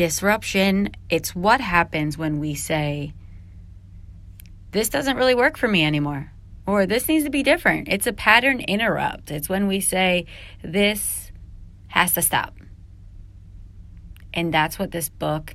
disruption. It's what happens when we say, this doesn't really work for me anymore, or this needs to be different. It's a pattern interrupt. It's when we say, this has to stop. And that's what this book,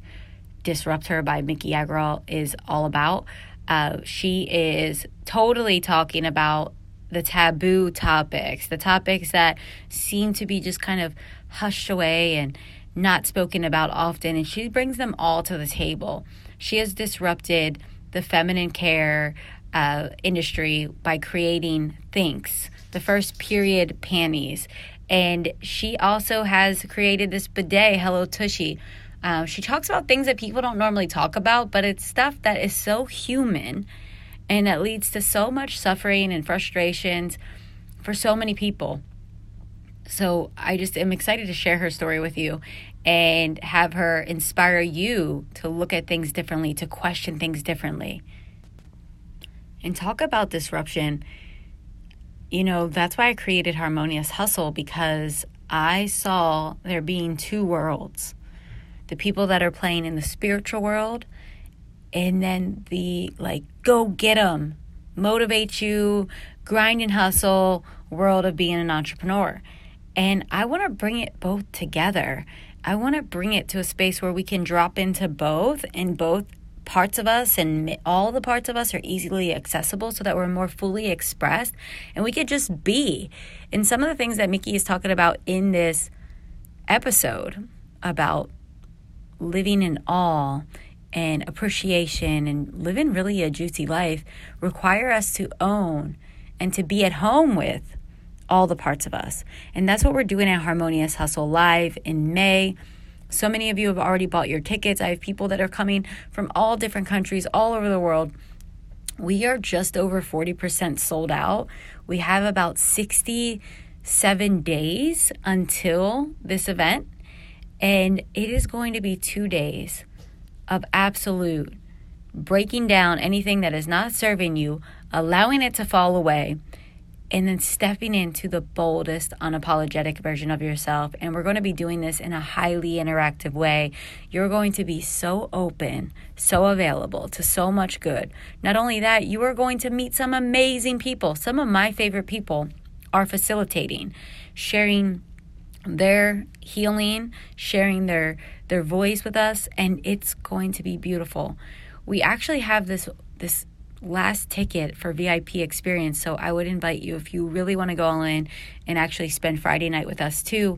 Disrupt Her by Miki Agrawal, is all about. Uh, she is totally talking about the taboo topics, the topics that seem to be just kind of hushed away and not spoken about often. And she brings them all to the table. She has disrupted the feminine care uh, industry by creating Thinx, the first period panties. And she also has created this bidet, Hello Tushy. Uh, she talks about things that people don't normally talk about, but it's stuff that is so human and that leads to so much suffering and frustrations for so many people. So I just am excited to share her story with you and have her inspire you to look at things differently, to question things differently. And talk about disruption. You know, that's why I created Harmonious Hustle because I saw there being two worlds the people that are playing in the spiritual world and then the like go get them motivate you grind and hustle world of being an entrepreneur and i want to bring it both together. I want to bring it to a space where we can drop into both and both parts of us and all the parts of us are easily accessible so that we're more fully expressed and we could just be. And some of the things that Miki is talking about in this episode about living in awe and appreciation and living really a juicy life require us to own and to be at home with all the parts of us. And that's what we're doing at Harmonious Hustle Live in May. So many of you have already bought your tickets. I have people that are coming from all different countries, all over the world. We are just over 40% sold out. We have about 67 days until this event, and it is going to be two days of absolute breaking down anything that is not serving you, allowing it to fall away, and then stepping into the boldest, unapologetic version of yourself. And we're going to be doing this in a highly interactive way. You're going to be so open, so available to so much good. Not only that, you are going to meet some amazing people. Some of my favorite people are facilitating, sharing their healing, sharing their their voice with us and it's going to be beautiful. We actually have this this last ticket for VIP experience, so I would invite you if you really want to go all in and actually spend Friday night with us too.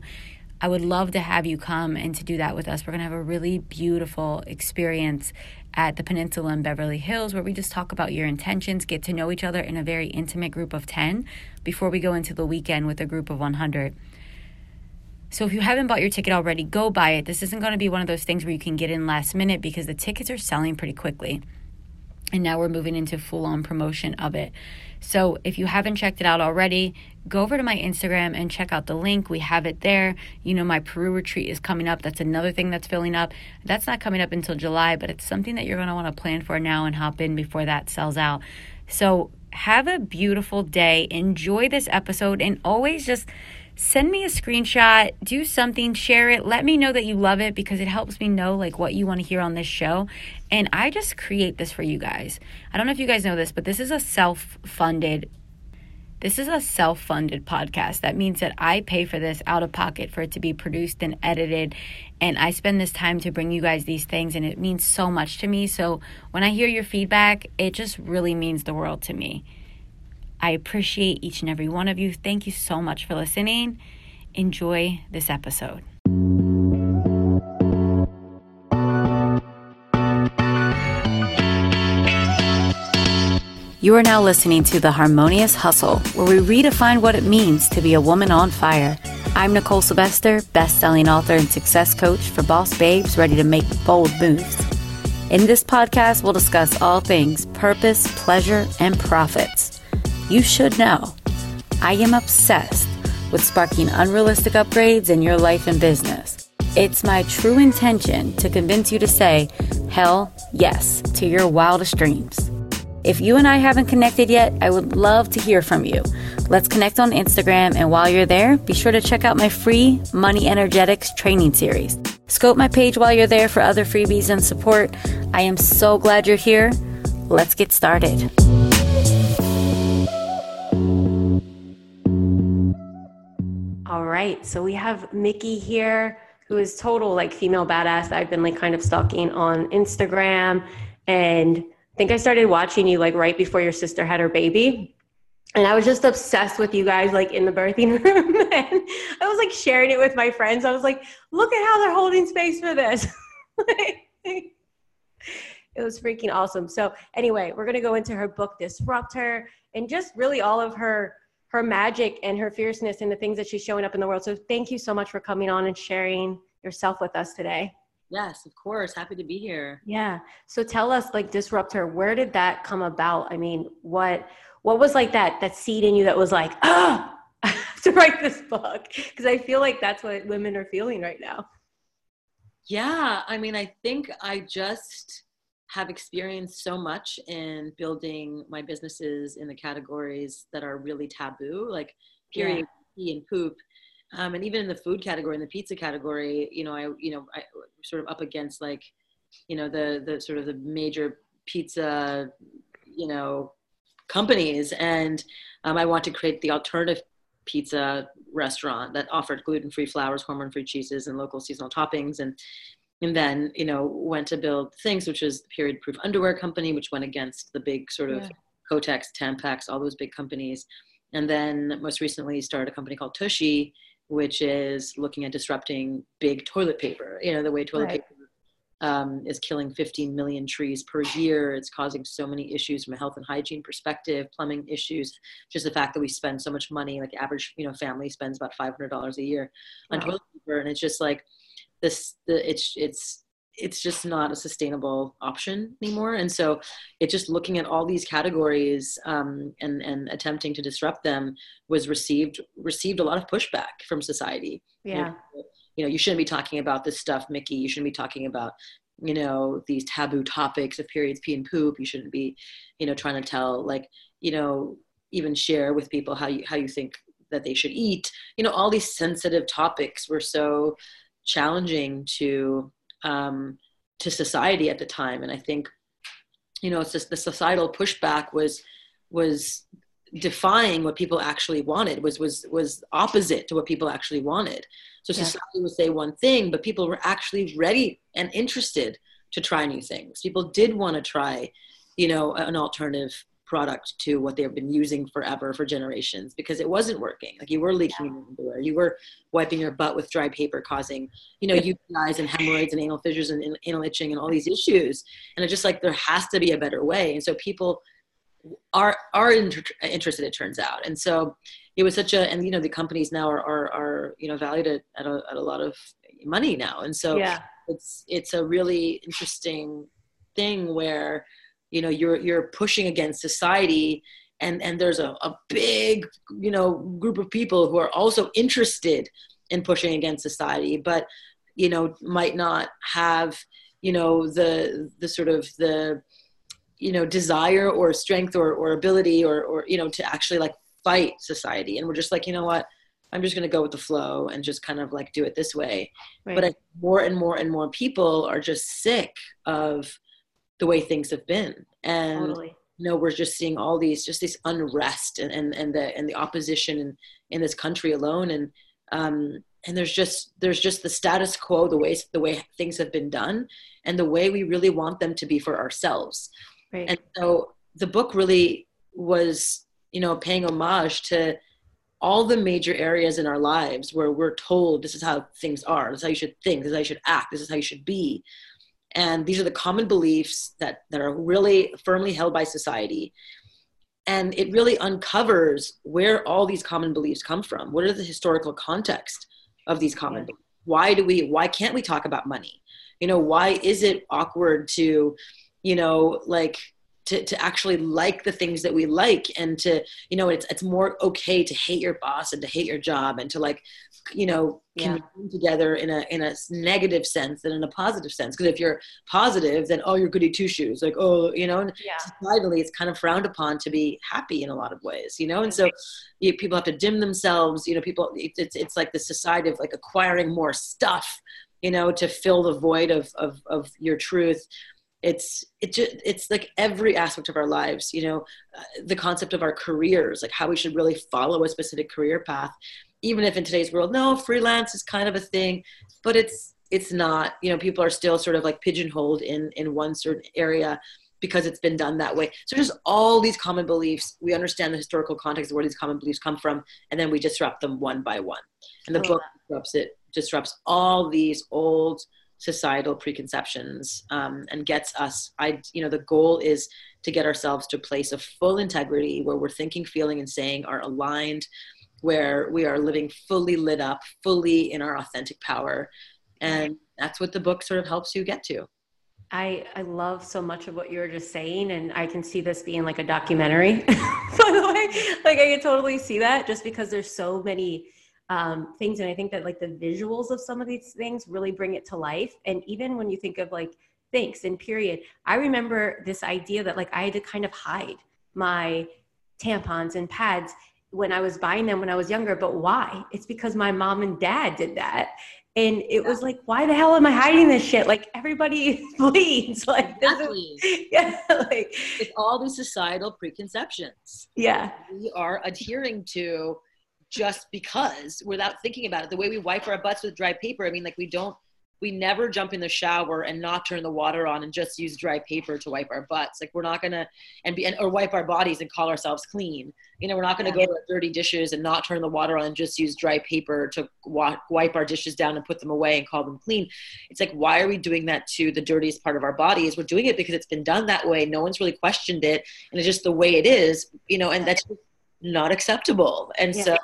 I would love to have you come and to do that with us. We're going to have a really beautiful experience at the Peninsula in Beverly Hills where we just talk about your intentions, get to know each other in a very intimate group of 10 before we go into the weekend with a group of 100. So if you haven't bought your ticket already, go buy it. This isn't going to be one of those things where you can get in last minute because the tickets are selling pretty quickly. And now we're moving into full on promotion of it. So if you haven't checked it out already, go over to my Instagram and check out the link. We have it there. You know, my Peru retreat is coming up. That's another thing that's filling up. That's not coming up until July, but it's something that you're going to want to plan for now and hop in before that sells out. So have a beautiful day. Enjoy this episode and always just send me a screenshot, do something, share it, let me know that you love it because it helps me know like what you want to hear on this show. And I just create this for you guys. I don't know if you guys know this, but this is a self-funded this is a self funded podcast. That means that I pay for this out of pocket for it to be produced and edited. And I spend this time to bring you guys these things, and it means so much to me. So when I hear your feedback, it just really means the world to me. I appreciate each and every one of you. Thank you so much for listening. Enjoy this episode. You are now listening to The Harmonious Hustle, where we redefine what it means to be a woman on fire. I'm Nicole Sylvester, best-selling author and success coach for boss babes ready to make bold moves. In this podcast, we'll discuss all things purpose, pleasure, and profits you should know I am obsessed with sparking unrealistic upgrades in your life and business. It's my true intention to convince you to say, hell yes, to your wildest dreams. If you and I haven't connected yet, I would love to hear from you. Let's connect on Instagram, and while you're there, be sure to check out my free Money Energetics training series. Scope my page while you're there for other freebies and support. I am so glad you're here. Let's get started. Right, so we have Miki here, who is total like female badass. I've been like kind of stalking on Instagram, and I think I started watching you like right before your sister had her baby and I was just obsessed with you guys like in the birthing room and I was like sharing it with my friends. I was like, look at how they're holding space for this. it was freaking awesome. So anyway, we're gonna go into her book Disrupt Her and just really all of her her magic and her fierceness and the things that she's showing up in the world. So thank you so much for coming on and sharing yourself with us today. Yes, of course. Happy to be here. Yeah. So tell us like Disrupt Her, where did that come about? I mean, what what was like that that seed in you that was like ah to write this book because i feel like that's what women are feeling right now yeah i mean i think i just have experienced so much in building my businesses in the categories that are really taboo like period yeah. and poop um, and even in the food category in the pizza category you know i you know i sort of up against like you know the the sort of the major pizza you know companies. And um, I want to create the alternative pizza restaurant that offered gluten-free flours, hormone-free cheeses, and local seasonal toppings. And and then you know went to build Thinx, which is the period proof underwear company, which went against the big sort of yeah. Kotex, Tampax, all those big companies. And then most recently started a company called Tushy, which is looking at disrupting big toilet paper. You know the way toilet right. paper um, is killing 15 million trees per year. It's causing so many issues from a health and hygiene perspective, plumbing issues. Just the fact that we spend so much money, like average, you know, family spends about $500 a year on wow. toilet paper, and it's just like this. The, it's it's it's just not a sustainable option anymore. And so, it just looking at all these categories um, and and attempting to disrupt them was received received a lot of pushback from society. Yeah. You know, you know you shouldn't be talking about this stuff Miki you shouldn't be talking about you know these taboo topics of periods pee and poop you shouldn't be you know trying to tell like you know even share with people how you how you think that they should eat you know all these sensitive topics were so challenging to um to society at the time. And i think you know it's just the societal pushback was was defying what people actually wanted was was was opposite to what people actually wanted. So yeah. society would say one thing but people were actually ready and interested to try new things. People did want to try you know an alternative product to what they've been using forever for generations because it wasn't working. Like you were leaking yeah. underwear you were wiping your butt with dry paper causing you know UTIs and hemorrhoids and anal fissures and anal itching and all these issues. And it's just like there has to be a better way. And so people are are inter- interested it turns out. And so it was such a and you know the companies now are are, are you know valued at, at, a, at a lot of money now. And so yeah. it's it's a really interesting thing where you know you're you're pushing against society and and there's a, a big you know group of people who are also interested in pushing against society but you know might not have you know the the sort of the you know desire or strength or, or ability or or you know to actually like fight society. And we're just like you know what? I'm just going to go with the flow and just kind of like do it this way. Right. but I, more and more and more people are just sick of the way things have been and totally. you know we're just seeing all these just this unrest and and, and the and the opposition in, in this country alone and um and there's just there's just the status quo the way the way things have been done and the way we really want them to be for ourselves Right. And so the book really was, you know, paying homage to all the major areas in our lives where we're told this is how things are, this is how you should think, this is how you should act, this is how you should be. And these are the common beliefs that, that are really firmly held by society. And it really uncovers where all these common beliefs come from. What are the historical context of these common beliefs? Why do we, why can't we talk about money? You know, why is it awkward to, you know like to, to actually like the things that we like and to you know it's it's more okay to hate your boss and to hate your job and to like you know yeah. come together in a in a negative sense than in a positive sense because if you're positive then oh you're goody two shoes like oh you know and yeah. societally it's kind of frowned upon to be happy in a lot of ways you know and so you, people have to dim themselves you know people it's it's like the society of like acquiring more stuff you know, to fill the void of, of, of your truth. It's, it just, it's like every aspect of our lives, you know, uh, the concept of our careers, like how we should really follow a specific career path. Even if in today's world, no, freelance is kind of a thing, but it's, it's not, you know, people are still sort of like pigeonholed in, in one certain area because it's been done that way. So there's all these common beliefs. We understand the historical context of where these common beliefs come from, and then we disrupt them one by one. And the book disrupts it, disrupts all these old societal preconceptions um, and gets us. I, you know, the goal is to get ourselves to a place of full integrity where we're thinking, feeling, and saying are aligned, where we are living fully lit up, fully in our authentic power, and that's what the book sort of helps you get to. I, I love so much of what you were just saying, and I can see this being like a documentary. By the way, like I can totally see that just because there's so many um, things, and I think that like the visuals of some of these things really bring it to life. And even when you think of like Thinx and period, I remember this idea that like I had to kind of hide my tampons and pads when I was buying them when I was younger. But why? It's because my mom and dad did that. And it was like, why the hell am I hiding this shit? Like everybody bleeds. Like exactly. Is, yeah, like it's all these societal preconceptions. Yeah. We are adhering to just because without thinking about it. The way we wipe our butts with dry paper, I mean, like we don't we never jump in the shower and not turn the water on and just use dry paper to wipe our butts. Like we're not gonna and be and, or wipe our bodies and call ourselves clean. You know, we're not gonna yeah. go to dirty dishes and not turn the water on and just use dry paper to wa- wipe our dishes down and put them away and call them clean. It's like why are we doing that to the dirtiest part of our bodies? We're doing it because it's been done that way. No one's really questioned it, and it's just the way it is. You know, and that's not acceptable. And yeah. so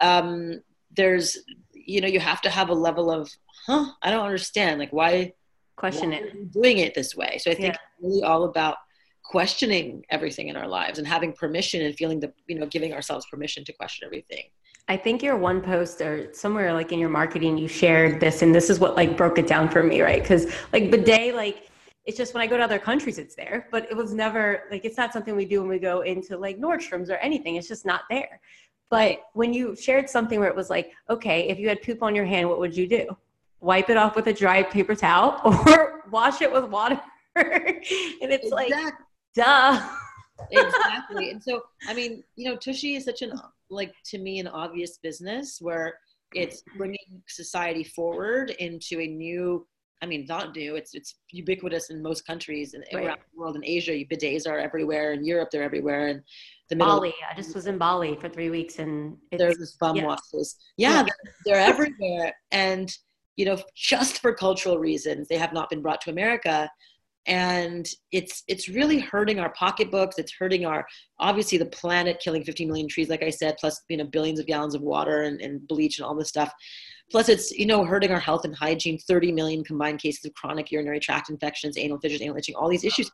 um, there's you know you have to have a level of huh, I don't understand. Like, why question why it? doing it this way? So I think yeah. it's really all about questioning everything in our lives and having permission and feeling the, you know, giving ourselves permission to question everything. I think your one post or somewhere like in your marketing, you shared this, and this is what like broke it down for me, right? Because like bidet, like it's just when I go to other countries, it's there, but it was never like it's not something we do when we go into like Nordstrom's or anything. It's just not there. But when you shared something where it was like, okay, if you had poop on your hand, what would you do? wipe it off with a dry paper towel or wash it with water. and it's exactly. like, duh. exactly. And so, I mean, you know, Tushy is such an, like, to me, an obvious business where it's bringing society forward into a new I mean, not new. It's it's ubiquitous in most countries and right. around the world. In Asia, bidets are everywhere. In Europe, they're everywhere. And the middle. Bali. I just was in Bali for three weeks, and there's this bum yeah. washes. Yeah, yeah. They're, they're everywhere. And you know, just for cultural reasons, they have not been brought to America. And it's it's really hurting our pocketbooks. It's hurting our obviously the planet, killing 15 million trees, like I said, plus you know billions of gallons of water and, and bleach and all this stuff. Plus, it's you know hurting our health and hygiene. 30 million combined cases of chronic urinary tract infections, anal fissures, anal itching, all these issues.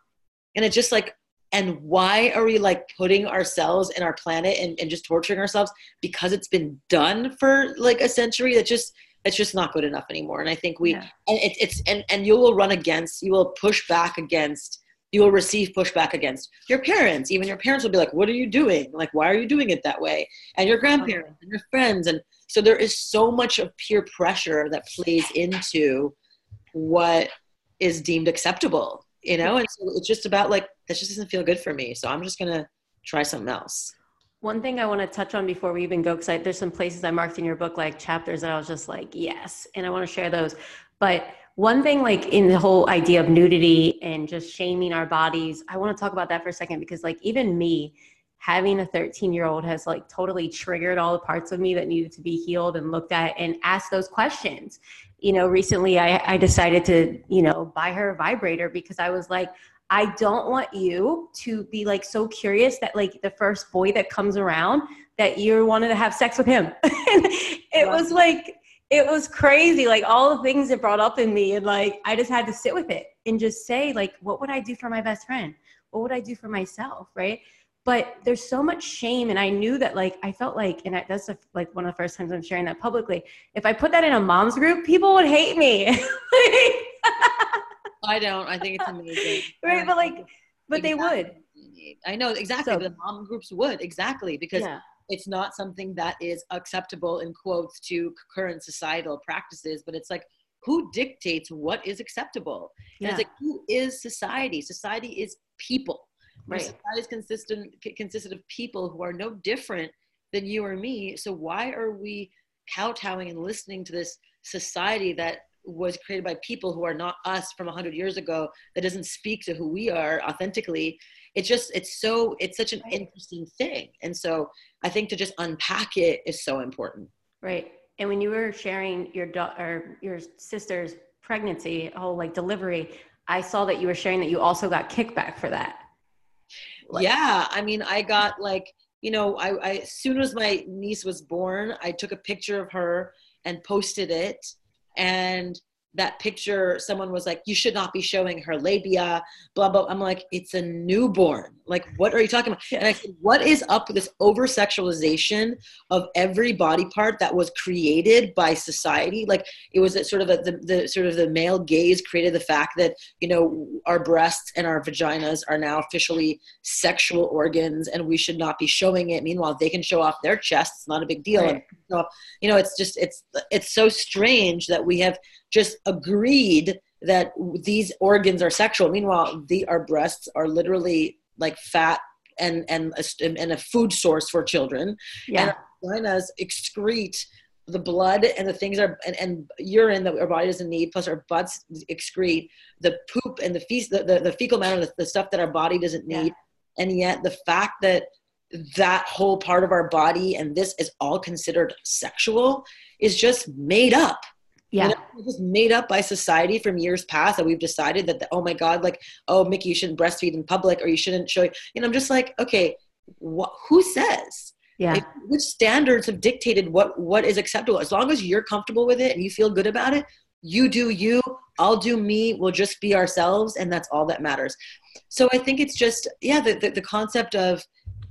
And it's just like and why are we like putting ourselves and our planet and, and just torturing ourselves because it's been done for like a century that just it's just not good enough anymore and i think we yeah. and it, it's and and you will run against you will push back against you will receive pushback against your parents even your parents will be like what are you doing like why are you doing it that way and your grandparents and your friends and so there is so much of peer pressure that plays into what is deemed acceptable you know and so it's just about like this just doesn't feel good for me so i'm just gonna try something else one thing I want to touch on before we even go, because there's some places I marked in your book, like chapters that I was just like, yes, and I want to share those. But one thing, like in the whole idea of nudity and just shaming our bodies, I want to talk about that for a second because, like, even me having a 13 year old has like totally triggered all the parts of me that needed to be healed and looked at and asked those questions. You know, recently I, I decided to, you know, buy her a vibrator because I was like, I don't want you to be like so curious that like the first boy that comes around that you wanted to have sex with him. it was like it was crazy like all the things it brought up in me and like I just had to sit with it and just say like what would I do for my best friend? What would I do for myself, right? But there's so much shame and I knew that like I felt like and that's like one of the first times I'm sharing that publicly. If I put that in a mom's group, people would hate me. I don't. I think it's amazing. right, but like, but exactly. they would. I know exactly. So, the mom groups would exactly because yeah. it's not something that is acceptable in quotes to current societal practices. But it's like who dictates what is acceptable yeah. it's like who is society society is people right. society is consistent consisted of people who are no different than you or me. So why are we kowtowing and listening to this society that was created by people who are not us from 100 years ago that doesn't speak to who we are authentically? It's just it's so it's such an interesting thing. And so i think to just unpack it is so important. Right. And when you were sharing your daughter your sister's pregnancy whole like delivery i saw that you were sharing that you also got kickback for that like, yeah i mean i got like you know I, I as soon as my niece was born i took a picture of her and posted it. And that picture someone was like you should not be showing her labia blah blah. I'm like it's a newborn. Like what are you talking about? And i said what is up with this over sexualization of every body part that was created by society? Like it was sort of a, the, the sort of the male gaze created the fact that you know our breasts and our vaginas are now officially sexual organs and we should not be showing it. Meanwhile they can show off their chests. Not a big deal. Right. and, you know it's just it's it's so strange that we have just agreed that these organs are sexual. Meanwhile, the our breasts are literally like fat and and a, and a food source for children. Yeah. And our vaginas excrete the blood and the things are and, and, urine that our body doesn't need plus our butts excrete the poop and the feces the, the, the, fecal matter the, the, stuff that our body doesn't need yeah. and yet the fact that that whole part of our body and this is all considered sexual is just made up yeah. You know, just made up by society from years past that we've decided that, the, oh my God, like, oh, Miki, you shouldn't breastfeed in public or you shouldn't show, you know, I'm just like, okay, wh- who says? Yeah. Like, which standards have dictated what, what is acceptable? As long as you're comfortable with it and you feel good about it, you do you, I'll do me, we'll just be ourselves. And that's all that matters. So I think it's just, yeah, the, the, the concept of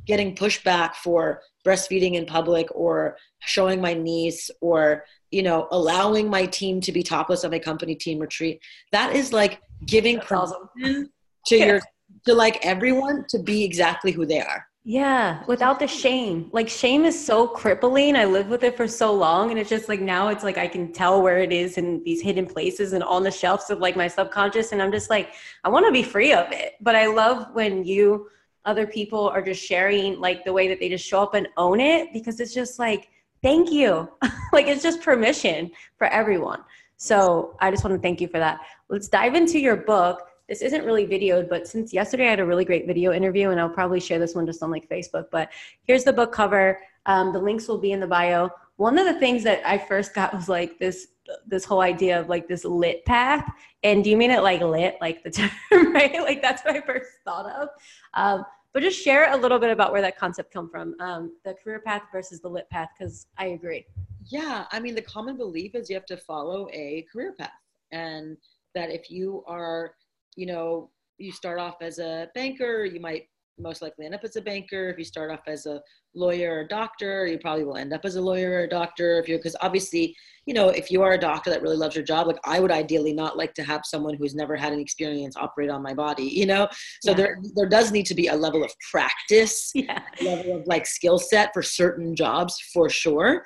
getting pushback for breastfeeding in public or showing my niece or you know, allowing my team to be topless on my company team retreat. That is like giving permission to yeah. your to like everyone to be exactly who they are. Yeah, without the shame. Like shame is so crippling. I lived with it for so long and it's just like now it's like I can tell where it is in these hidden places and on the shelves of like my subconscious and I'm just like I want to be free of it. But I love when you other people are just sharing like the way that they just show up and own it because it's just like thank you. like it's just permission for everyone. So I just want to thank you for that. Let's dive into your book. This isn't really videoed, but since yesterday I had a really great video interview, and I'll probably share this one just on like Facebook. But here's the book cover. Um, the links will be in the bio. One of the things that I first got was like this this whole idea of like this lit path. And do you mean it like lit, like the term, right? Like that's what I first thought of. Um, but just share a little bit about where that concept come from um, the career path versus the lit path because i agree. Yeah i mean the common belief is you have to follow a career path and that if you are you know you start off as a banker you might most likely end up as a banker. If you start off as a lawyer or doctor, you probably will end up as a lawyer or a doctor. If you, because obviously, you know, if you are a doctor that really loves your job, like I would ideally not like to have someone who's never had an experience operate on my body, you know. So yeah. there, there does need to be a level of practice, yeah. level of like skill set for certain jobs for sure.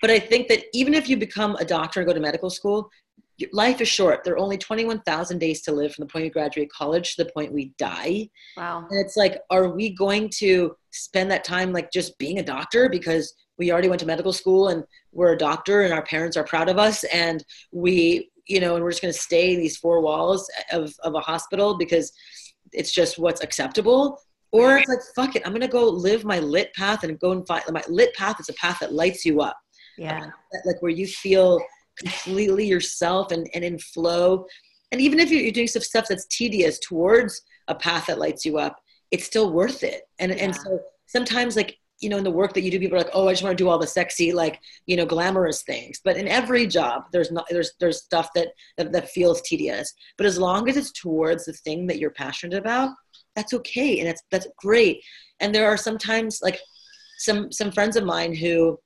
But I think that even if you become a doctor and go to medical school, life is short. There are only 21,000 days to live from the point you graduate college to the point we die. Wow. And it's like, are we going to spend that time like just being a doctor because we already went to medical school and we're a doctor and our parents are proud of us and we, you know, and we're just going to stay in these four walls of, of a hospital because it's just what's acceptable? Or it's like, fuck it, I'm going to go live my lit path and go and find my lit path is a path that lights you up. Yeah. Like where you feel completely yourself and, and in flow. And even if you're doing stuff, stuff that's tedious towards a path that lights you up, it's still worth it. And, yeah. and so sometimes like, you know, in the work that you do, people are like, oh, I just want to do all the sexy, like, you know, glamorous things. But in every job, there's not, there's, there's stuff that, that, that feels tedious. But as long as it's towards the thing that you're passionate about, that's okay. And that's, that's great. And there are sometimes like some, some friends of mine who,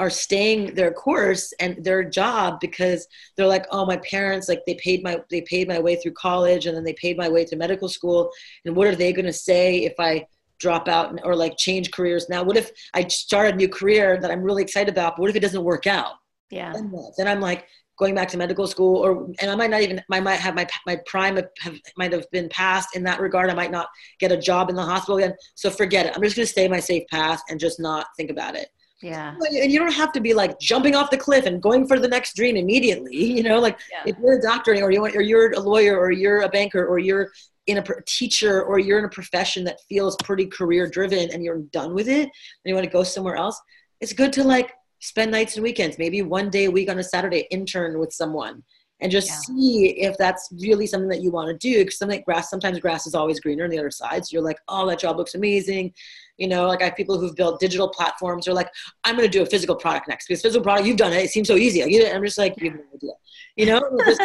are staying their course and their job because they're like oh my parents like they paid my they paid my way through college and then they paid my way to medical school. And what are they going to say if i drop out or like change careers? Now what if i start a new career that i'm really excited about but what if it doesn't work out? Yeah. Then i'm like going back to medical school or and i might not even i might have my my prime have, might have been passed in that regard. I might not get a job in the hospital again. So forget it. I'm just going to stay my safe path and just not think about it yeah and you don't have to be like jumping off the cliff and going for the next dream immediately you know like yeah. if you're a doctor or you or you're a lawyer or you're a banker or you're in a teacher or you're in a profession that feels pretty career driven and you're done with it and you want to go somewhere else it's good to like spend nights and weekends, maybe one day a week on a Saturday, intern with someone and just yeah. see if that's really something that you want to do. Because something grass, sometimes grass is always greener on the other side. So you're like, oh, that job looks amazing. You know, like I have people who've built digital platforms are like, I'm going to do a physical product next because physical product, you've done it. It seems so easy. Like, I'm just like, you have no idea. You know, it's just,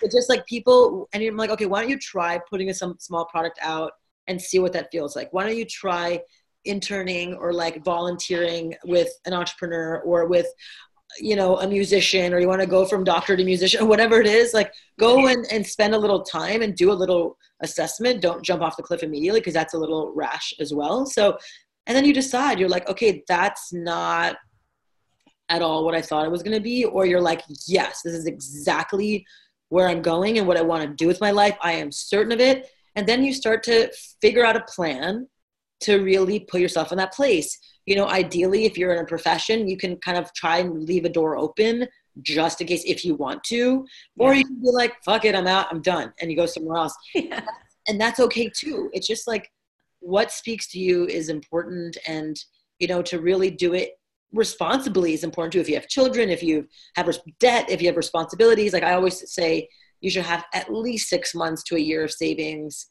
it's just like people, and I'm like, okay, why don't you try putting some small product out and see what that feels like? Why don't you try interning or like volunteering with an entrepreneur or with you know a musician or you want to go from doctor to musician or whatever it is like go and, and spend a little time and do a little assessment. Don't jump off the cliff immediately because that's a little rash as well. So and then you decide you're like okay that's not at all what i thought it was going to be or you're like yes this is exactly where i'm going and what i want to do with my life. I am certain of it. And then you start to figure out a plan to really put yourself in that place. You know, ideally, if you're in a profession, you can kind of try and leave a door open just in case if you want to, or yeah. you can be like, fuck it, I'm out, I'm done, and you go somewhere else. Yeah. And that's okay too. It's just like what speaks to you is important, and you know, to really do it responsibly is important too. If you have children, if you have debt, if you have responsibilities, like I always say, you should have at least six months to a year of savings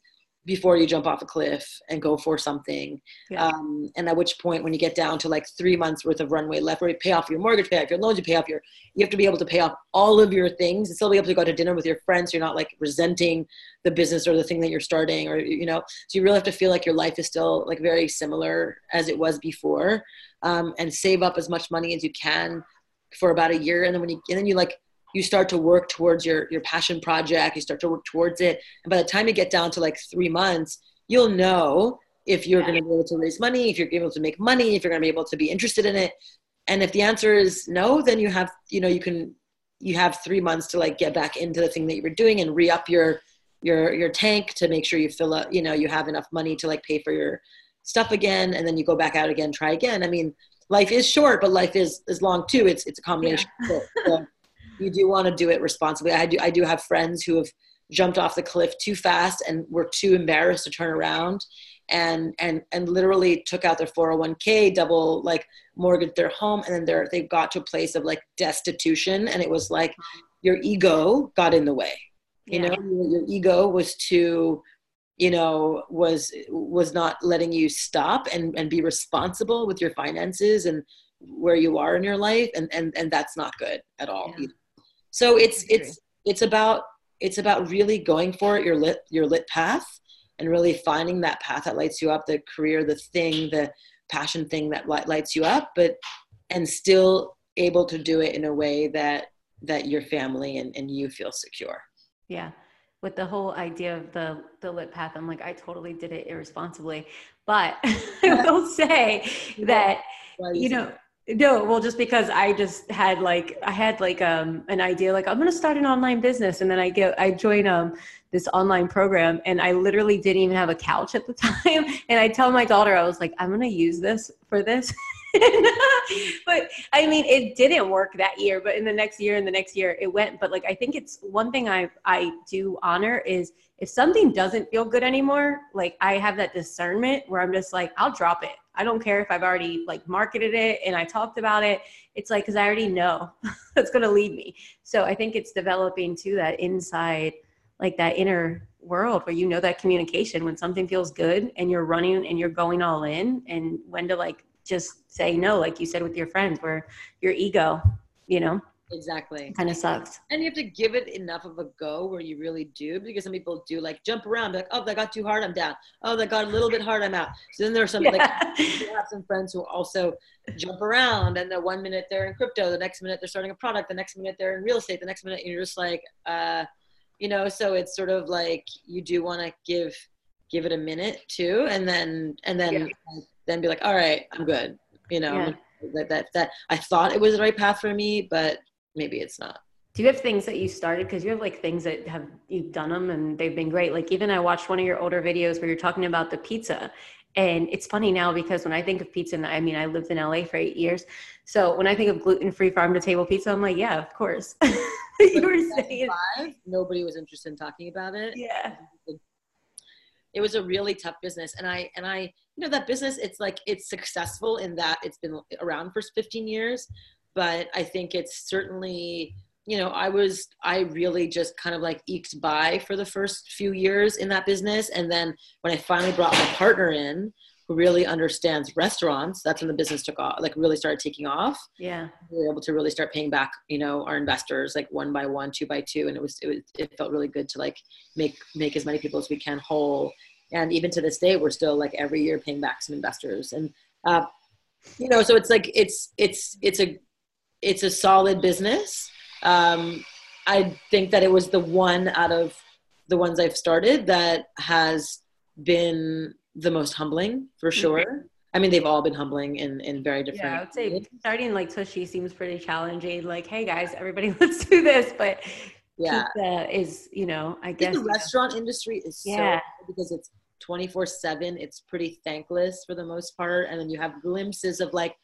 before you jump off a cliff and go for something. Yeah. Um, and at which point, when you get down to like three months worth of runway left, where you pay off your mortgage, pay off your loans, you pay off your, you have to be able to pay off all of your things and still be able to go to dinner with your friends. So you're not like resenting the business or the thing that you're starting, or you know. So you really have to feel like your life is still like very similar as it was before, um, and save up as much money as you can for about a year. And then when you, and then you like you start to work towards your your passion project you start to work towards it. And by the time you get down to like three months you'll know if you're yeah. going to be able to raise money if you're able to make money if you're going to be able to be interested in it. And if the answer is no then you have you know you can you have three months to like get back into the thing that you were doing and re-up your your your tank to make sure you fill up you know you have enough money to like pay for your stuff again and then you go back out again try again. I mean life is short but life is is long too. It's it's a combination yeah. so, you do want to do it responsibly. I do. I do have friends who have jumped off the cliff too fast and were too embarrassed to turn around and and and literally took out their 401k double like mortgaged their home and then they're they got to a place of like destitution and it was like your ego got in the way you yeah. know your, your ego was too you know was was not letting you stop and and be responsible with your finances and where you are in your life and and and that's not good at all yeah. So it's it's it's about it's about really going for it your lit your lit path and really finding that path that lights you up, the career, the thing, the passion thing that lights you up, but and still able to do it in a way that that your family and, and you feel secure. Yeah. With the whole idea of the the lit path, I'm like, I totally did it irresponsibly. But I will say that you know no, well, just because I just had like I had like um an idea like I'm gonna start an online business, and then I get I join um this online program, and I literally didn't even have a couch at the time, and I tell my daughter I was like I'm gonna use this for this. but I mean, it didn't work that year, but in the next year and the next year it went. But like, I think it's one thing I, I do honor is if something doesn't feel good anymore, like I have that discernment where I'm just like, I'll drop it. I don't care if I've already like marketed it and I talked about it. It's like, cause I already know that's going to lead me. So I think it's developing to that inside, like that inner world where you know that communication when something feels good and you're running and you're going all in and when to like just say no, like you said with your friends, where your ego, you know, exactly kind of sucks and you have to give it enough of a go where you really do because some people do like jump around like oh that got too hard i'm down oh that got a little bit hard i'm out so then there's some yeah. like you have some friends who also jump around and the one minute they're in crypto the next minute they're starting a product the next minute they're in real estate the next minute you're just like uh you know so it's sort of like you do want to give give it a minute too and then and then yeah then be like, all right, I'm good. You know, yeah. that, that, that I thought it was the right path for me, but maybe it's not. do you have things that you started? Because you have like things that have you've done them and they've been great. Like even i watched one of your older videos where you're talking about the pizza. And it's funny now because when i think of pizza and i mean i lived in la for eight years. So when i think of gluten-free farm to table pizza i'm like yeah of course. You were saying nobody was interested in talking about it. Yeah. It was a really tough business. And i and i you know that business it's like it's successful in that it's been around for 15 years but i think it's certainly you know i was i really just kind of like eked by for the first few years in that business. And then when i finally brought my partner in who really understands restaurants that's when the business took off like really started taking off. Yeah. We were able to really start paying back you know our investors like one by one two by two. And it was it was it felt really good to like make make as many people as we can whole. And even to this day we're still like every year paying back some investors. And uh, you know so it's like it's it's it's a it's a solid business um, I think that it was the one out of the ones I've started that has been the most humbling for mm-hmm. sure. Mm-hmm. I mean, they've all been humbling in, in very different. Yeah, I would say starting like Tushy seems pretty challenging. Like, hey guys, everybody, let's do this. But yeah, pizza is you know, I guess the restaurant industry is yeah. so because it's twenty four seven. It's pretty thankless for the most part, and then you have glimpses of like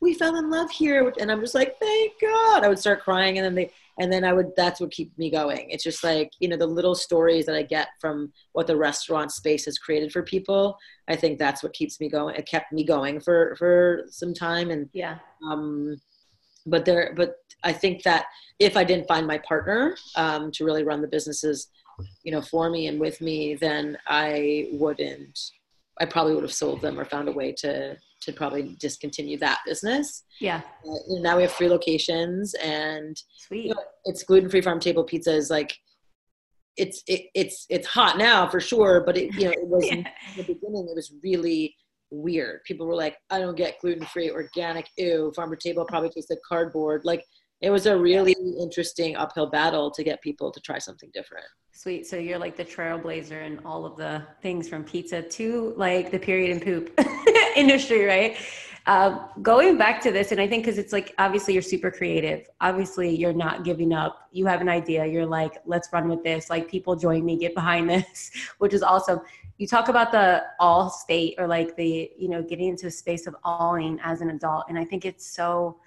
we fell in love here and i'm just like thank god. I would start crying and then they and then i would that's what keeps me going. It's just like you know the little stories that i get from what the restaurant space has created for people i think that's what keeps me going it kept me going for for some time and yeah. um but there but i think that if i didn't find my partner um to really run the businesses you know for me and with me then i wouldn't i probably would have sold them or found a way to to probably discontinue that business. Yeah. Uh, now we have three locations and Sweet. You know, it's gluten free farm table pizza is like it's it, it's it's hot now for sure, but it you know it was yeah. in the beginning it was really weird. People were like, I don't get gluten free, organic, ew, farmer table probably tastes like cardboard. Like it was a really interesting uphill battle to get people to try something different. Sweet. So you're like the trailblazer in all of the things from pizza to like the period and poop industry, right? Uh, going back to this, and I think because it's like obviously you're super creative. Obviously, you're not giving up. You have an idea. You're like, let's run with this. Like people join me, get behind this, which is awesome. You talk about the all state or like the you know getting into a space of alling as an adult, and I think it's so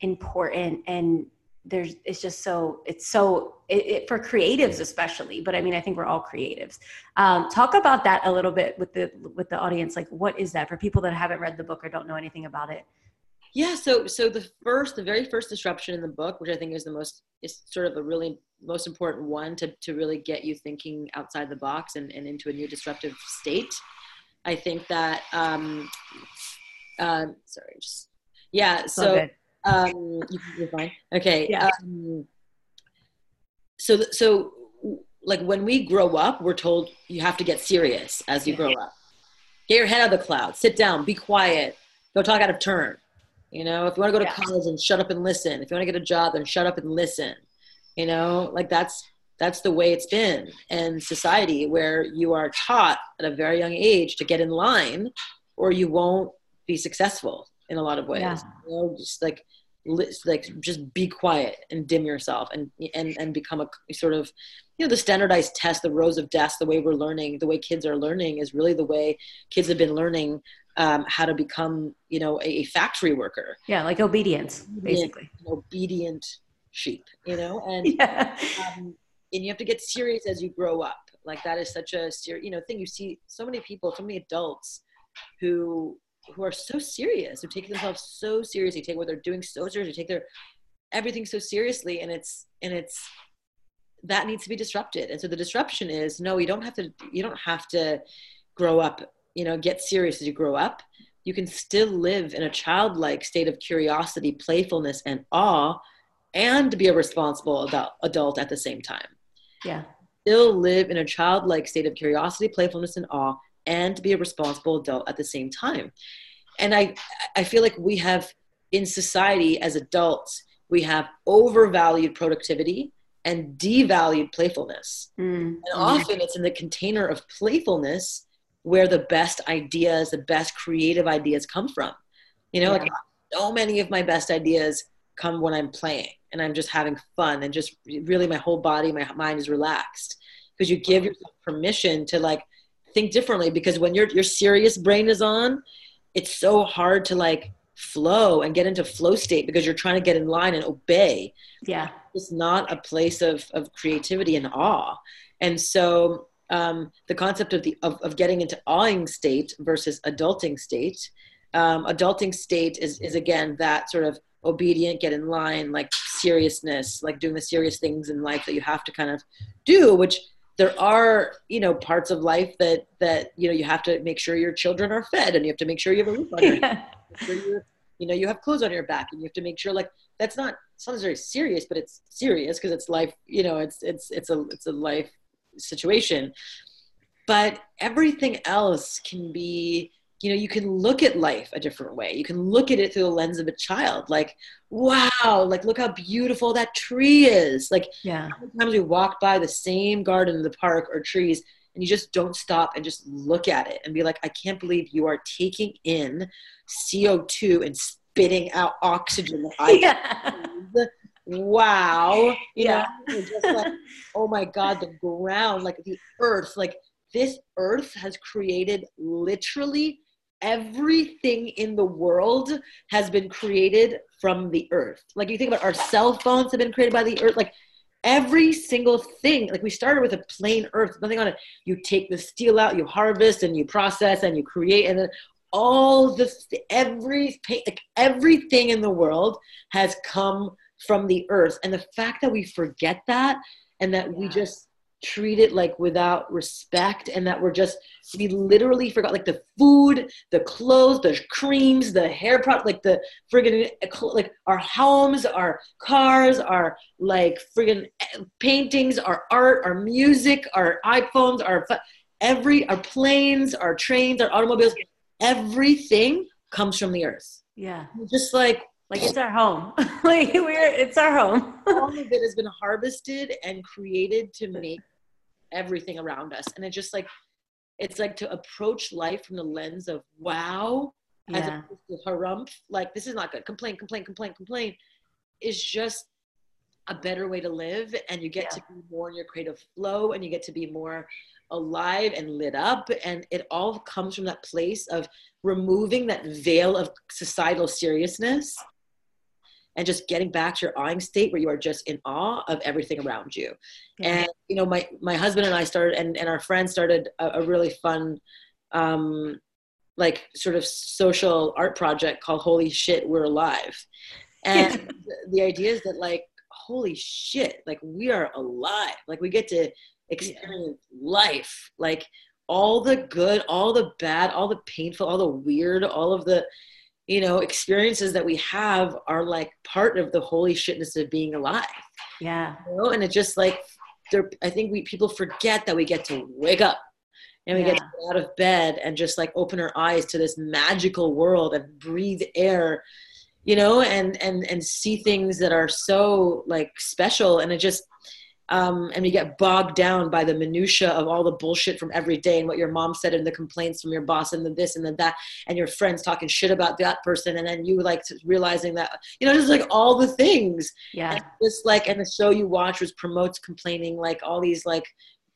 important and there's it's just so it's so it, it, for creatives especially but i mean i think we're all creatives. Um, talk about that a little bit with the with the audience. Like what is that for people that haven't read the book or don't know anything about it? Yeah so so the first the very first disruption in the book which i think is the most is sort of a really most important one to to really get you thinking outside the box and, and into a new disruptive state i think that um uh, sorry just yeah so um, you're fine. Okay. Yeah. Um, so, so like when we grow up, we're told you have to get serious as you grow up. Get your head out of the cloud. Sit down. Be quiet. Go talk out of turn. You know, if you want to go to yeah. college and shut up and listen. If you want to get a job, then shut up and listen. You know, like that's that's the way it's been in society where you are taught at a very young age to get in line or you won't be successful in a lot of ways. Yeah. You know, just like like just be quiet and dim yourself and and and become a sort of you know the standardized test the rows of desks the way we're learning the way kids are learning is really the way kids have been learning um, how to become you know a, a factory worker yeah like obedience basically obedient sheep you know and yeah. um, and you have to get serious as you grow up like that is such a serious you know thing you see so many people so many adults who who are so serious, who take themselves so seriously, take what they're doing so seriously, take their everything so seriously, and it's and it's that needs to be disrupted. And so the disruption is no, you don't have to you don't have to grow up, you know, get serious as you grow up. You can still live in a childlike state of curiosity, playfulness, and awe, and be a responsible adult, adult at the same time. Yeah. Still live in a childlike state of curiosity, playfulness, and awe, and to be a responsible adult at the same time. And I, I feel like we have in society as adults, we have overvalued productivity and devalued playfulness. Mm. And often it's in the container of playfulness where the best ideas, the best creative ideas come from. You know, yeah. like so many of my best ideas come when I'm playing and I'm just having fun and just really my whole body, my mind is relaxed because you give yourself permission to like think differently because when your your serious brain is on, it's so hard to like flow and get into flow state because you're trying to get in line and obey. Yeah. It's not a place of of creativity and awe. And so um, the concept of the of, of getting into awing state versus adulting state. Um, adulting state is is again that sort of obedient, get in line, like seriousness, like doing the serious things in life that you have to kind of do, which there are you know parts of life that that you know you have to make sure your children are fed and you have to make sure you have a roof on your head you know you have clothes on your back and you have to make sure like that's not sounds very serious but it's serious because it's life you know it's it's it's a it's a life situation. But everything else can be you know you can look at life a different way. You can look at it through the lens of a child. Like wow like look how beautiful that tree is. Like yeah. times we walk by the same garden in the park or trees and you just don't stop and just look at it and be like i can't believe you are taking in co2 and spitting out oxygen yeah. wow. You yeah. know just like oh my god the ground like the earth like this earth has created literally everything in the world has been created from the earth. Like you think about our cell phones have been created by the earth. Like every single thing, like we started with a plain earth, nothing on it. You take the steel out, you harvest and you process and you create, and then all the every like everything in the world has come from the earth. And the fact that we forget that and that yeah. we just treat it like without respect and that we're just we literally forgot like the food the clothes the creams the hair product like the friggin eh, like our homes our cars our like friggin eh, paintings our art our music our iphones our every our planes our trains our automobiles everything comes from the earth. Yeah. Just like like it's our home. Like we're it's our home. All of it has been harvested and created to make everything around us. And it just like it's like to approach life from the lens of wow yeah. as opposed to harumph. Like this is not good. Complain complain complain complain is just a better way to live. And you get yeah. to be more in your creative flow and you get to be more alive and lit up. And it all comes from that place of removing that veil of societal seriousness and just getting back to your awing state where you are just in awe of everything around you. Yeah. And you know, my my husband and I started, and and our friends started a, a really fun, um, like sort of social art project called Holy Shit, We're Alive. And the, the idea is that like, holy shit, like we are alive. Like we get to experience yeah. life. Like all the good, all the bad, all the painful, all the weird, all of the you know experiences that we have are like part of the holy shitness of being alive. Yeah. You know and it's just like there i think we people forget that we get to wake up and we yeah. get to get out of bed and just like open our eyes to this magical world and breathe air you know and and and see things that are so like special. And it just um, and you get bogged down by the minutia of all the bullshit from every day and what your mom said and the complaints from your boss and the this and the that and your friends talking shit about that person and then you like realizing that you know just like all the things. Yeah. And just like and the show you watch was promotes complaining like all these like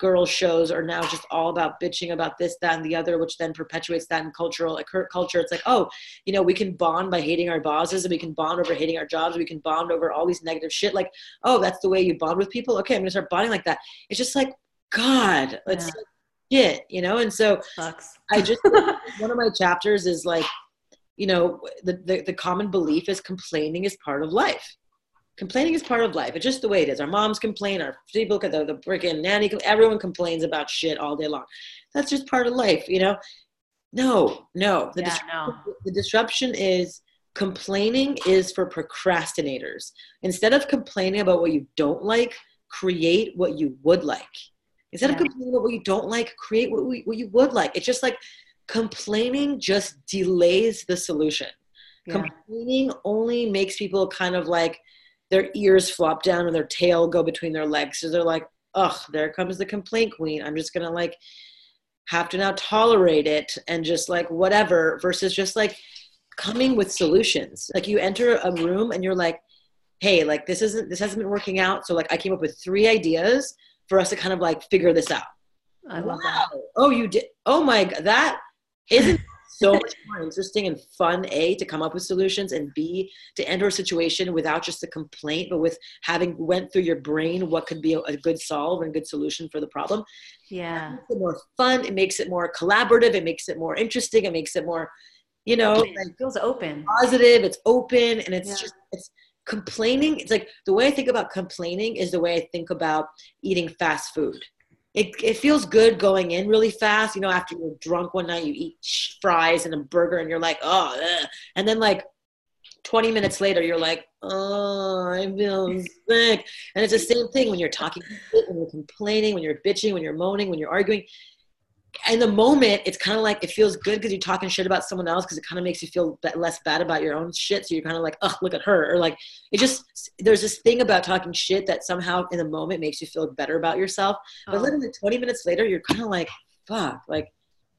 girl shows are now just all about bitching about this, that, and the other, which then perpetuates that in cultural culture. It's like, oh, you know, we can bond by hating our bosses, and we can bond over hating our jobs. We can bond over all these negative shit. Like, oh, that's the way you bond with people. Okay, I'm gonna start bonding like that. It's just like, God, it's yeah. like, shit, you know. And so, I just one of my chapters is like, you know, the, the the common belief is complaining is part of life complaining is part of life. It's just the way it is. Our moms complain, our people, the, the freaking nanny, everyone complains about shit all day long. That's just part of life, you know? No, no. The, yeah, no. the disruption is complaining is for procrastinators. Instead of complaining about what you don't like, create what you would like. Instead yeah. of complaining about what you don't like, create what, we, what you would like. It's just like complaining just delays the solution. Yeah. Complaining only makes people kind of like their ears flop down and their tail go between their legs. So they're like, ugh, there comes the complaint queen. I'm just gonna like have to now tolerate it and just like whatever versus just like coming with solutions. Like you enter a room and you're like, hey, like this isn't this hasn't been working out. So like I came up with three ideas for us to kind of like figure this out. I love wow. that. Oh, you did. Oh my that isn't so much more interesting and fun. A to come up with solutions, and B to enter a situation without just a complaint, but with having went through your brain what could be a, a good solve and good solution for the problem. Yeah. It makes it more fun. It makes it more collaborative. It makes it more interesting. It makes it more, you know, Open. like It feels open. positive. It's open, and it's Yeah. just it's complaining. It's like the way I think about complaining is the way I think about eating fast food. It, it feels good going in really fast. You know, after you're drunk one night, you eat fries and a burger, and you're like, oh, ugh. and then like 20 minutes later, you're like, oh, I feel sick. And it's the same thing when you're talking, when you're complaining, when you're bitching, when you're moaning, when you're arguing. In the moment, it's kind of like it feels good because you're talking shit about someone else because it kind of makes you feel less bad about your own shit. So you're kind of like, oh, look at her. Or like, it just, there's this thing about talking shit that somehow in the moment makes you feel better about yourself. But Oh, literally 20 minutes later, you're kind of like, fuck, like,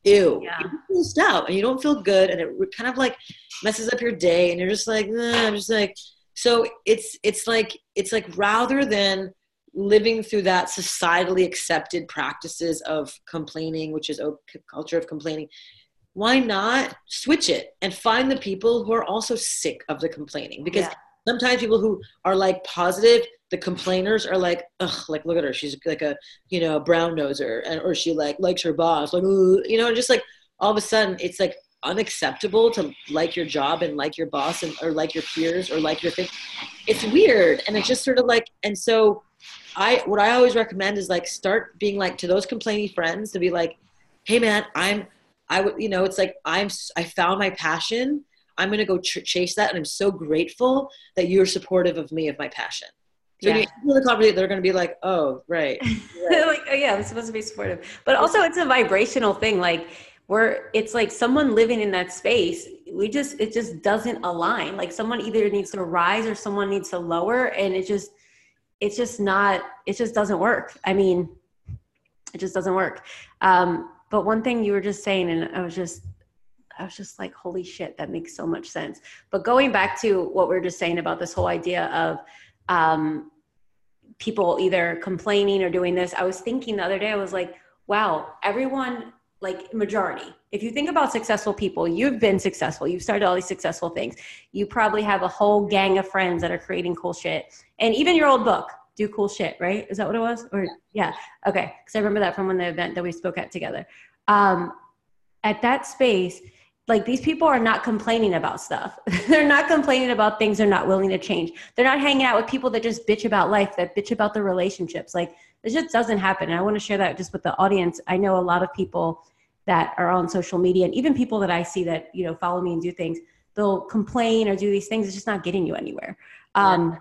ew. Yeah. You're out and you don't feel good. And it kind of like messes up your day. And you're just like, nah, I'm just like, so it's, it's like, it's like rather than living through that societally accepted practices of complaining, which is a culture of complaining, why not switch it and find the people who are also sick of the complaining? Because Yeah. sometimes people who are like positive, the complainers are like, ugh, like look at her, she's like a you know brown noser, and or she like likes her boss, like "Ooh," you know, just like all of a sudden it's like unacceptable to like your job and like your boss and or like your peers or like your thing. It's weird, and it's just sort of like, and so I what I always recommend is like start being like to those complaining friends to be like, hey man, I'm I would you know it's like I'm I found my passion. I'm gonna go ch- chase that, and I'm so grateful that you're supportive of me of my passion. So Yeah. you the conversation, they're gonna be like, oh right, right. like, oh yeah, I'm supposed to be supportive. But also it's a vibrational thing. Like where it's like someone living in that space, we just it just doesn't align. Like someone either needs to rise or someone needs to lower. And it just it's just not it just doesn't work. I mean, it just doesn't work. Um, but one thing you were just saying, and I was just I was just like, holy shit, that makes so much sense. But going back to what we are just saying about this whole idea of um, people either complaining or doing this, I was thinking the other day, I was like, wow, everyone, like majority, if you think about successful people, you've been successful, you've started all these successful things. You probably have a whole gang of friends that are creating cool shit. And even your old book, Do Cool Shit, right? Is that what it was? Or yeah. Okay. Because I remember that from when the event that we spoke at together. Um, at that space, like these people are not complaining about stuff. they're not complaining about things they're not willing to change. They're not hanging out with people that just bitch about life, that bitch about their relationships. Like it just doesn't happen. And I want to share that just with the audience. I know a lot of people that are on social media and even people that I see that, you know, follow me and do things, they'll complain or do these things. It's just not getting you anywhere. Um,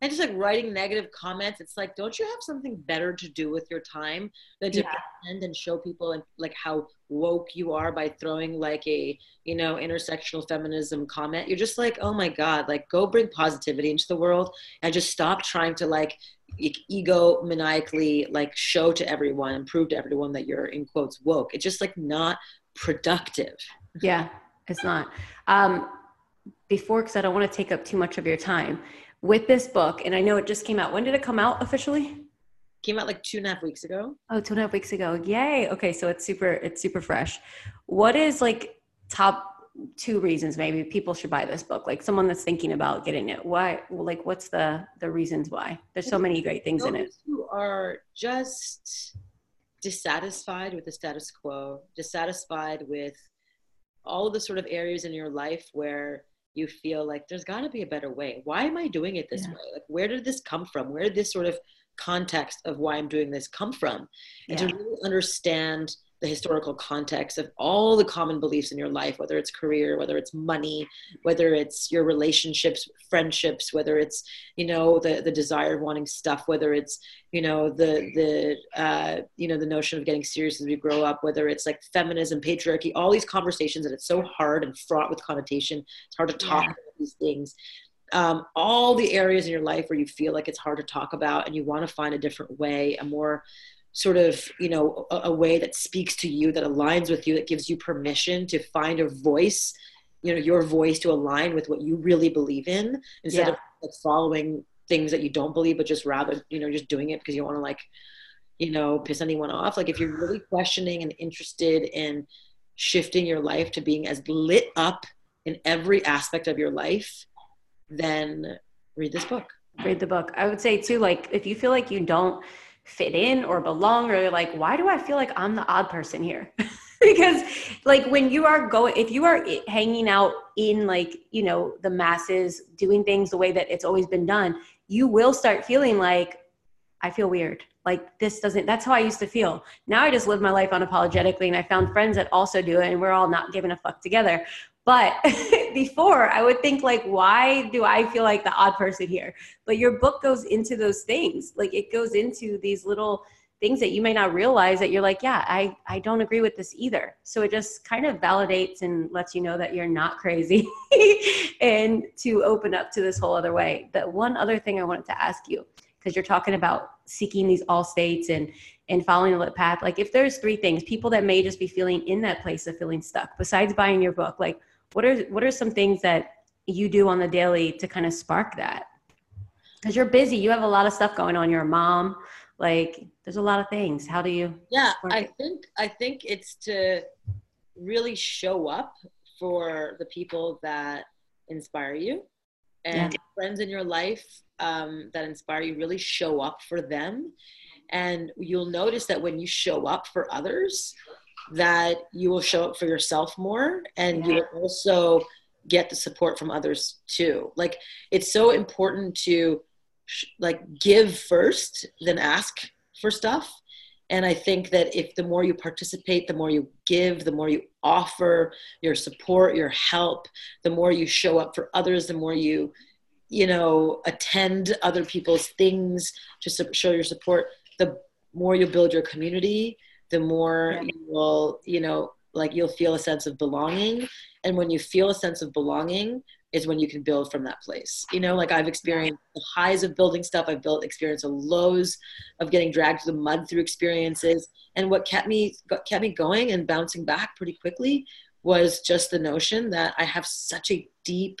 and just like writing negative comments it's like don't you have something better to do with your time than to Yeah. pretend and show people and like how woke you are by throwing like a you know intersectional feminism comment you're just like oh my god like go bring positivity into the world and just stop trying to like ego maniacally like show to everyone and prove to everyone that you're in quotes woke it's just like not productive Yeah, it's not. Um, before, because I don't want to take up too much of your time with this book, and I know it just came out. When did it come out officially? came out like two and a half weeks ago Oh, two and a half weeks ago. Yay. Okay, so it's super. It's super fresh. What is like top two reasons maybe people should buy this book? Like someone that's thinking about getting it. Why? Like, what's the the reasons why? There's so many great things in it. those who are just dissatisfied with the status quo, dissatisfied with all the sort of areas in your life where you feel like there's got to be a better way. Why am I doing it this Yeah. way? Like, where did this come from? Where did this sort of context of why I'm doing this come from? And Yeah. to really understand the historical context of all the common beliefs in your life, whether it's career, whether it's money, whether it's your relationships, friendships, whether it's you know the the desire of wanting stuff, whether it's you know the the uh, you know the notion of getting serious as we grow up, whether it's like feminism, patriarchy, all these conversations that it's so hard and fraught with connotation. It's hard to talk Yeah. about these things. Um, all the areas in your life where you feel like it's hard to talk about and you want to find a different way, a more sort of you know a, a way that speaks to you that aligns with you that gives you permission to find a voice you know your voice to align with what you really believe in instead Yeah. of like following things that you don't believe, but just rather, you know, just doing it because you want to like, you know, piss anyone off. Like if you're really questioning and interested in shifting your life to being as lit up in every aspect of your life, then read this book. Read the book. I would say too, like if you feel like you don't fit in or belong, or they're like, why do I feel like I'm the odd person here? because like when you are going if you are hanging out in like you know the masses doing things the way that it's always been done you will start feeling like i feel weird. Like this doesn't that's how i used to feel. Now i just live my life unapologetically and i found friends that also do it and we're all not giving a fuck together but before i would think like why do i feel like the odd person here? But your book goes into those things. Like it goes into these little things that you may not realize that you're like yeah i i don't agree with this either. So it just kind of validates and lets you know that you're not crazy and to open up to this whole other way. But one other thing i wanted to ask you because you're talking about seeking these all states and and following the lit path. Like if there's three things people that may just be feeling in that place of feeling stuck besides buying your book like what are what are some things that you do on the daily to kind of spark that? Because you're busy you have a lot of stuff going on you're a mom like there's a lot of things. How do you yeah i think i think it's to really show up for the people that inspire you. And yeah. friends in your life um, that inspire you really show up for them. And you'll notice that when you show up for others that you will show up for yourself more and yeah. you will also get the support from others too. Like it's so important to like give first then ask for stuff. And i think that if the more you participate the more you give the more you offer your support your help the more you show up for others the more you you know attend other people's things to show your support the more you build your community the more yeah. you will you know like you'll feel a sense of belonging and when you feel a sense of belonging is when you can build from that place. You know, like I've experienced the highs of building stuff. I've built experience the lows of getting dragged through the mud through experiences. And what kept me kept me going and bouncing back pretty quickly was just the notion that I have such a deep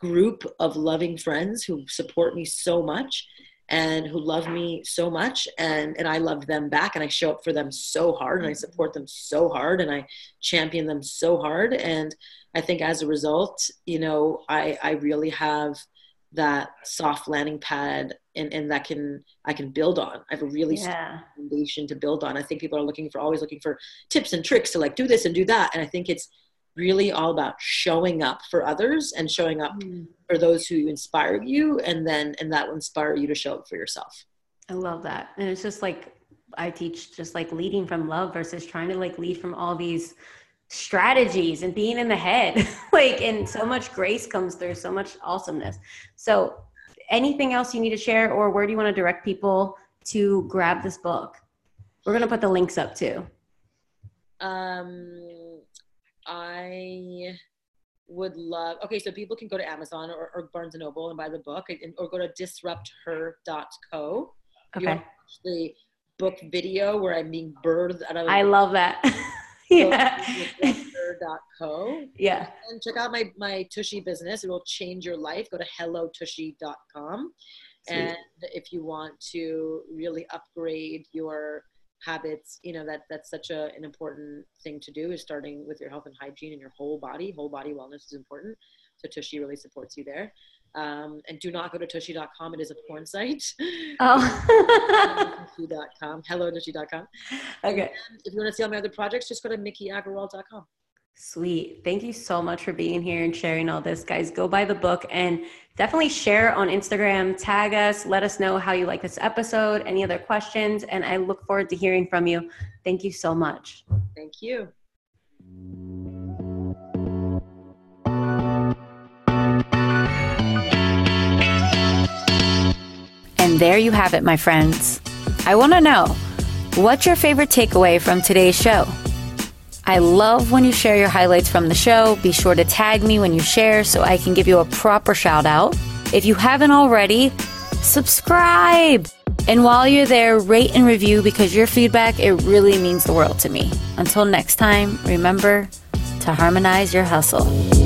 group of loving friends who support me so much and who love me so much and and I love them back and I show up for them so hard and I mm-hmm. support them so hard and I champion them so hard and I think as a result, you know, I, I really have that soft landing pad and, and that can I can build on. I have a really yeah. foundation to build on. I think people are looking for always looking for tips and tricks to like do this and do that. And I think it's really all about showing up for others and showing up mm. for those who inspire you and then and that will inspire you to show up for yourself. I love that. And it's just like I teach just like leading from love versus trying to like lead from all these strategies and being in the head like and so much grace comes through so much awesomeness so anything else you need to share or where do you want to direct people to grab this book we're going to put the links up too um i would love okay so people can go to amazon or, or barnes and noble and buy the book and, or go to disrupther.co okay the book video where i'm being birthed out of i love that yeah. Co. Yeah. And check out my, my Tushy business. It will change your life. Go to hellotushy.com. Sweet. And if you want to really upgrade your habits, you know, that that's such a, an important thing to do is starting with your health and hygiene and your whole body. Whole body wellness is important. So Tushy really supports you there. Um, and do not go to tushy.com. It is a porn site. Oh. tushy.com. Hello, tushy.com. Okay. And if you want to see all my other projects, just go to mikiagrawal.com. Sweet. Thank you so much for being here and sharing all this, guys. Go buy the book and definitely share on Instagram. Tag us. Let us know how you like this episode, any other questions. And I look forward to hearing from you. Thank you so much. Thank you. And there you have it, my friends. I want to know what's your favorite takeaway from today's show? I love when you share your highlights from the show. Be sure to tag me when you share so I can give you a proper shout out. If you haven't already, subscribe. And while you're there, rate and review because your feedback, it really means the world to me. Until next time, remember to harmonize your hustle.